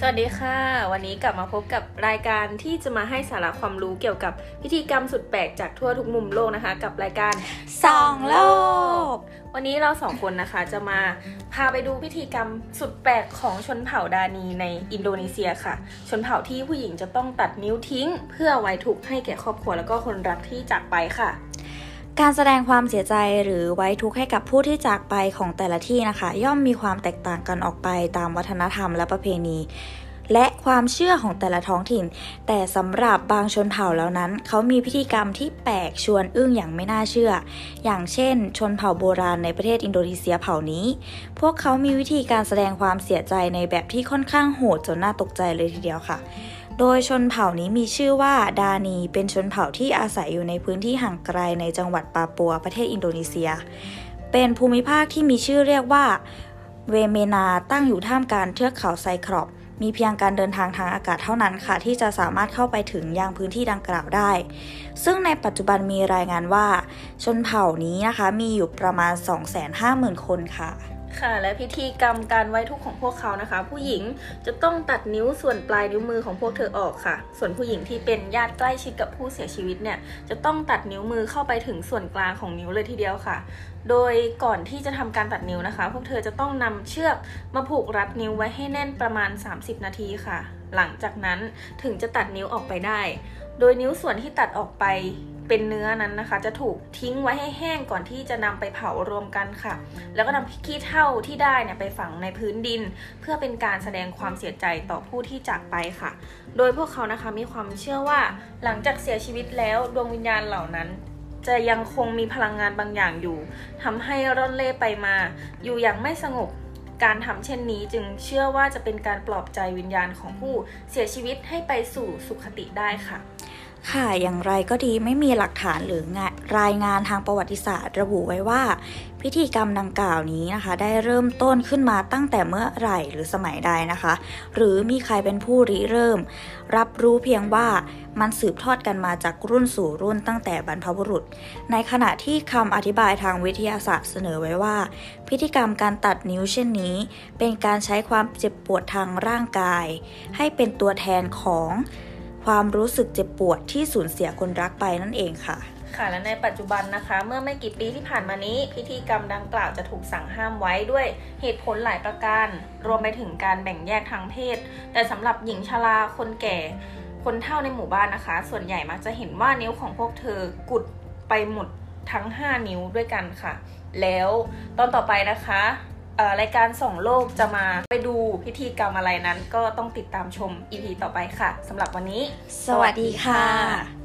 สวัสดีค่ะ วันนี้กลับมาพบกับรายการที่จะมาให้สาระความรู้เกี่ยวกับพิธีกรรมสุดแปลกจากทั่วทุกมุมโลกนะคะ กับรายการส่องโลก วันนี้เราสองคนนะคะจะมาพาไปดูพิธีกรรมสุดแปลกของชนเผ่าดานีในอินโดนีเซียค่ะ ชนเผ่าที่ผู้หญิงจะต้องตัดนิ้วทิ้ง เพื่อไว้ทุกข์ให้แก่ครอบครัวแล้วก็คนรักที่จากไปค่ะ การแสดงความเสียใจหรือไว้ทุกข์ให้กับผู้ที่จากไปของแต่ละที่นะคะ ย่อมมีความแตกต่างกันออกไปตามวัฒนธรรมและประเพณี และความเชื่อของแต่ละท้องถิ่น แต่สำหรับบางชนเผ่าแล้วนั้น เขามีพิธีกรรมที่แปลกชวนอึ้งอย่างไม่น่าเชื่อ อย่างเช่น ชนเผ่าโบราณในประเทศอินโดนีเซียเผ่านี้ พวกเขามีวิธีการแสดงความเสียใจในแบบที่ค่อนข้างโหดจนน่าตกใจเลยทีเดียวค่ะ โดยชนเผ่านี้มีชื่อว่าดานี เป็นชนเผ่าที่อาศัยอยู่ในพื้นที่ห่างไกลในจังหวัดปาปัวประเทศอินโดนีเซีย เป็นภูมิภาคที่มีชื่อเรียกว่าเวเมนาตั้งอยู่ท่ามกลางเทือกเขาไซครอปมีเพียงการเดินทางทางอากาศเท่านั้นค่ะ ที่จะสามารถเข้าไปถึงยังพื้นที่ดังกล่าวได้ ซึ่งในปัจจุบันมีรายงานว่า ชนเผ่านี้นะคะมีอยู่ประมาณ 250,000 คนค่ะ ค่ะและพิธีกรรมการไว้ทุกข์ของพวกเขานะคะ ผู้หญิงจะต้องตัดนิ้วส่วนปลายนิ้วมือของพวกเธอออกค่ะ ส่วนผู้หญิงที่เป็นญาติใกล้ชิดกับผู้เสียชีวิตเนี่ยจะต้องตัดนิ้วมือเข้าไปถึงส่วนกลางของนิ้วเลยทีเดียวค่ะ โดยก่อนที่จะทำการตัดนิ้วนะคะ พวกเธอจะต้องนำเชือกมาผูกรัดนิ้วไว้ให้แน่นประมาณ 30 นาทีค่ะ หลังจากนั้นถึงจะตัดนิ้วออกไปได้ โดยนิ้วส่วนที่ตัดออกไป เป็นเนื้อนั้นนะคะ จะถูกทิ้งไว้ให้แห้งก่อนที่จะนำไปเผารวมกันค่ะ แล้วก็นำขี้เถ้าที่ได้เนี่ยไปฝังในพื้นดิน เพื่อเป็นการแสดงความเสียใจต่อผู้ที่จากไปค่ะ โดยพวกเขานะคะมีความเชื่อว่าหลังจากเสียชีวิตแล้วดวงวิญญาณเหล่านั้นจะยังคงมีพลังงานบางอย่างอยู่ทำให้ร่อนเล่ไปมา อยู่อย่างไม่สงบ การทำเช่นนี้จึงเชื่อว่าจะเป็นการปลอบใจวิญญาณของผู้เสียชีวิตให้ไปสู่สุขติได้ค่ะ ค่ะอย่างไรก็ดีไม่มีหลักฐานหรืองรายงานทางประวัติศาสตร์ ระบุไว้ว่า พิธีกรรมดังกล่าวนี้นะคะ ได้เริ่มต้นขึ้นมาตั้งแต่เมื่อไหร่หรือสมัยใดนะคะ หรือมีใครเป็นผู้ริเริ่ม รับรู้เพียงว่ามันสืบทอดกันมาจากรุ่นสู่รุ่นตั้งแต่บรรพบุรุษ ในขณะที่คำอธิบายทางวิทยาศาสตร์เสนอไว้ว่า พิธีกรรมการตัดนิ้วเช่นนี้ เป็นการใช้ความเจ็บปวดทางร่างกาย ให้เป็นตัวแทนของ ความรู้สึกเจ็บปวดที่สูญเสียคนรักไปนั่นเองค่ะ ค่ะและในปัจจุบันนะคะ เมื่อไม่กี่ปีที่ผ่านมานี้ พิธีกรรมดังกล่าวจะถูกสั่งห้ามไว้ด้วยเหตุผลหลายประการ รวมไปถึงการแบ่งแยกทางเพศ แต่สำหรับหญิงชราคนแก่ คนเฒ่าในหมู่บ้านนะคะ ส่วนใหญ่มักจะเห็นว่านิ้วของพวกเธอกุดไปหมดทั้ง 5 นิ้วด้วยกันค่ะ แล้วตอนต่อไปนะคะ รายการส่องโลกจะมาไปดูพิธีกรรมอะไรนั้น ก็ต้องติดตามชม EP ต่อไปค่ะสำหรับวันนี้ สวัสดีค่ะ